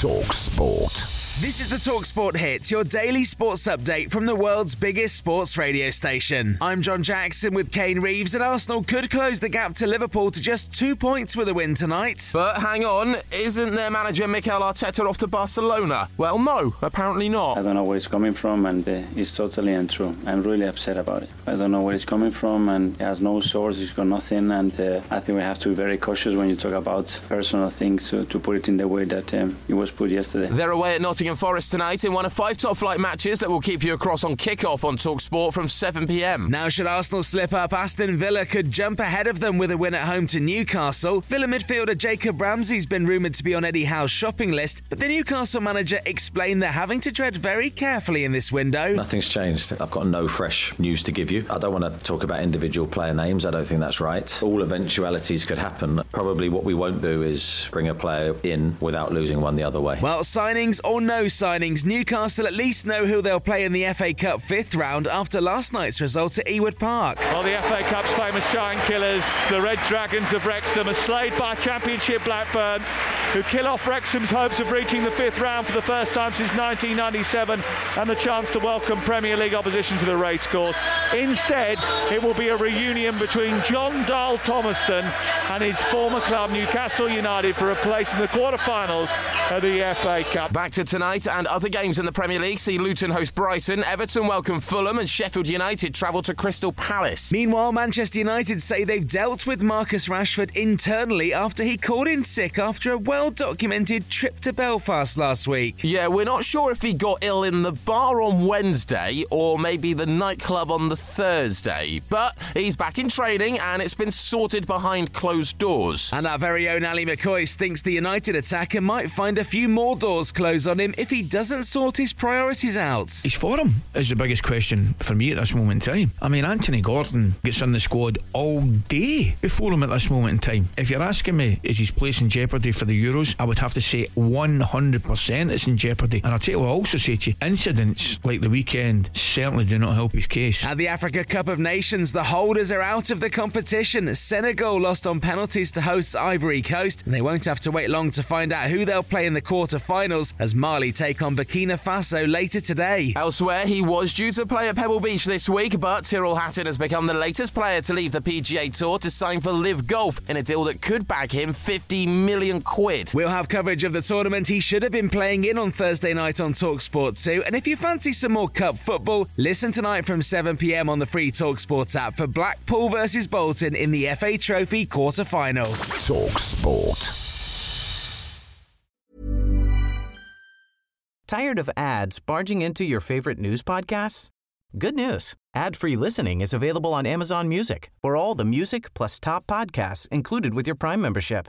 Talk Sport. This is the Talksport Hit, your daily sports update from the world's biggest sports radio station. I'm John Jackson with Kane Reeves, and Arsenal could close the gap to Liverpool to just two points with a win tonight. But hang on, isn't their manager Mikel Arteta off to Barcelona? Well, no, apparently not. I don't know where it's coming from, and uh, it's totally untrue. I'm really upset about it. I don't know where it's coming from, and it has no source, it's got nothing, and uh, I think we have to be very cautious when you talk about personal things uh, to put it in the way that um, it was put yesterday. They're away at Nottingham Forest tonight in one of five top flight matches that will keep you across on kickoff on Talksport from 7 pm. Now, should Arsenal slip up, Aston Villa could jump ahead of them with a win at home to Newcastle. Villa midfielder Jacob Ramsey's been rumoured to be on Eddie Howe's shopping list, but the Newcastle manager explained they're having to tread very carefully in this window. Nothing's changed. I've got no fresh news to give you. I don't want to talk about individual player names. I don't think that's right. All eventualities could happen. Probably what we won't do is bring a player in without losing one the other way. Well, signings or no signings, Newcastle at least know who they'll play in the FA Cup fifth round after last night's result at Ewood Park. Well, the FA Cup's famous giant killers, the Red Dragons of Wrexham, are slayed by Championship Blackburn, who kill off Wrexham's hopes of reaching the fifth round for the first time since 1997 and the chance to welcome Premier League opposition to the racecourse. Instead, it will be a reunion between Jon Dahl Tomasson and his former club Newcastle United for a place in the quarter-finals of the FA Cup. Back to tonight and other games in the Premier League see Luton host Brighton, Everton welcome Fulham, and Sheffield United travel to Crystal Palace. Meanwhile, Manchester United say they've dealt with Marcus Rashford internally after he called in sick after a well documented trip to Belfast last week. Yeah, we're not sure if he got ill in the bar on Wednesday or maybe the nightclub on the Thursday, but he's back in training and it's been sorted behind closed doors. And our very own Ally McCoist thinks the United attacker might find a few more doors closed on him if he doesn't sort his priorities out. His form is the biggest question for me at this moment in time. I mean, Anthony Gordon gets in the squad all day before him at this moment in time. If you're asking me, is his place in jeopardy for the Euros? I would have to say 100% it's in jeopardy. And I'll tell you what I also say to you incidents like the weekend certainly do not help his case. At the Africa Cup of Nations, the holders are out of the competition. Senegal lost on penalties to hosts Ivory Coast, and they won't have to wait long to find out who they'll play in the quarter-finals as Mali take on Burkina Faso later today. Elsewhere, he was due to play at Pebble Beach this week, but Tyrrell Hatton has become the latest player to leave the PGA Tour to sign for LIV Golf in a deal that could bag him 50 million quid. We'll have coverage of the tournament he should have been playing in on Thursday night on Talksport 2. And if you fancy some more Cup football, listen tonight from 7 pm on the free Talksport app for Blackpool versus Bolton in the FA Trophy quarter final. Talk Sport. Tired of ads barging into your favorite news podcasts? Good news. Ad-free listening is available on Amazon Music for all the music plus top podcasts included with your Prime membership.